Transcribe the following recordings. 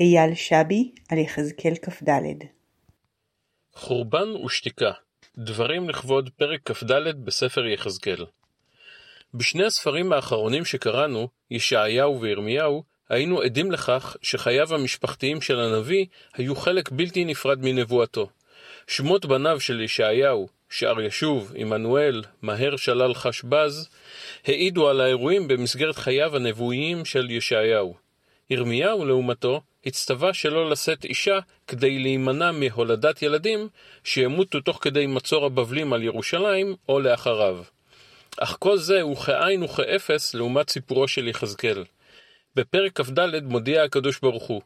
אייל שבי על יחזקאל כ"ד חורבן ושתיקה דברים לכבוד פרק כ"ד בספר יחזקאל בשני הספרים האחרונים שקראנו, ישעיהו וירמיהו, היינו עדים לכך שחייו המשפחתיים של הנביא היו חלק בלתי נפרד מנבואתו. שמות בניו של ישעיהו, שער ישוב, עמנואל, מהר שלל חשבז, העידו על האירועים במסגרת חייו הנבואיים של ישעיהו. ירמיהו, לעומתו, הצטווה שלא לשאת אישה כדי להימנע מהולדת ילדים שימותו תוך כדי מצור הבבלים על ירושלים או לאחריו. אך כל זה הוא כאין וכאפס לעומת סיפורו של יחזקאל. בפרק כ"ד מודיע הקדוש ברוך הוא,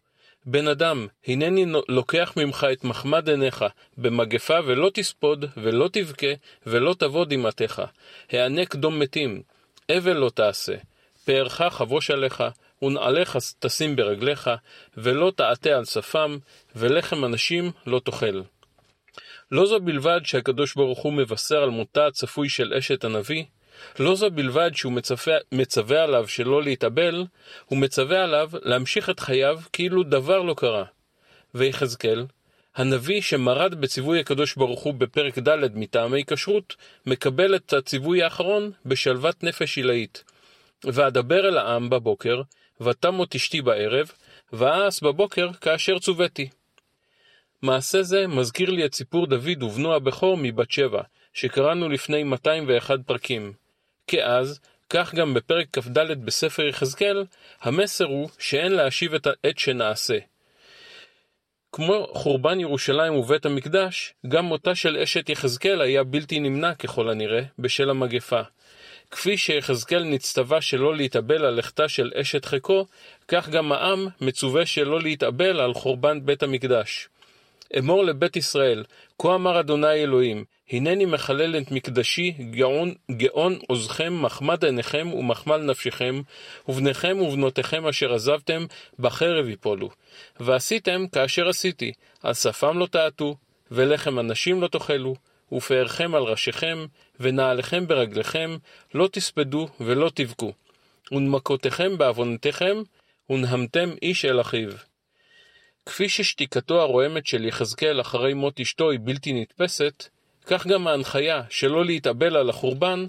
בן אדם, הנני לוקח ממך את מחמד עיניך, במגפה ולא תספוד, ולא תבכה, ולא תבוא דמעתך. הענק דום מתים, אבל לא תעשה. פארך חבוש עליך, ונעליך תשים ברגליך, ולא תעטה על שפם, ולחם אנשים לא תאכל. לא זו בלבד שהקדוש ברוך הוא מבשר על מותה הצפוי של אשת הנביא, לא זו בלבד שהוא מצווה, מצווה עליו שלא להתאבל, הוא מצווה עליו להמשיך את חייו כאילו דבר לא קרה. ויחזקאל, הנביא שמרד בציווי הקדוש ברוך הוא בפרק ד' מטעמי כשרות, מקבל את הציווי האחרון בשלוות נפש עילאית. ואדבר אל העם בבוקר, ותמות אשתי בערב, ואעש בבוקר כאשר צוויתי. מעשה זה מזכיר לי את סיפור דוד ובנו הבכור מבת שבע, שקראנו לפני 201 פרקים. כאז, כך גם בפרק כ"ד בספר יחזקאל, המסר הוא שאין להשיב את העת שנעשה. כמו חורבן ירושלים ובית המקדש, גם מותה של אשת יחזקאל היה בלתי נמנע ככל הנראה, בשל המגפה. כפי שיחזקאל נצטווה שלא להתאבל על לכתה של אשת חיקו, כך גם העם מצווה שלא להתאבל על חורבן בית המקדש. אמור לבית ישראל, כה אמר אדוני אלוהים, הנני מחלל את מקדשי, גאון, גאון עוזכם, מחמד עיניכם ומחמל נפשכם, ובניכם ובנותיכם אשר עזבתם, בחרב יפולו. ועשיתם כאשר עשיתי, על שפם לא תעטו, ולחם אנשים לא תאכלו, ופארכם על ראשיכם, ונעליכם ברגליכם, לא תספדו ולא תבכו. ונמכותיכם בעוונותיכם, ונהמתם איש אל אחיו. כפי ששתיקתו הרועמת של יחזקאל אחרי מות אשתו היא בלתי נתפסת, כך גם ההנחיה שלא להתאבל על החורבן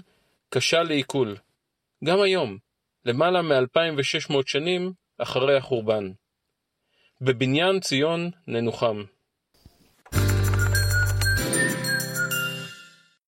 קשה לעיכול. גם היום, למעלה מ-2600 שנים אחרי החורבן. בבניין ציון ננוחם.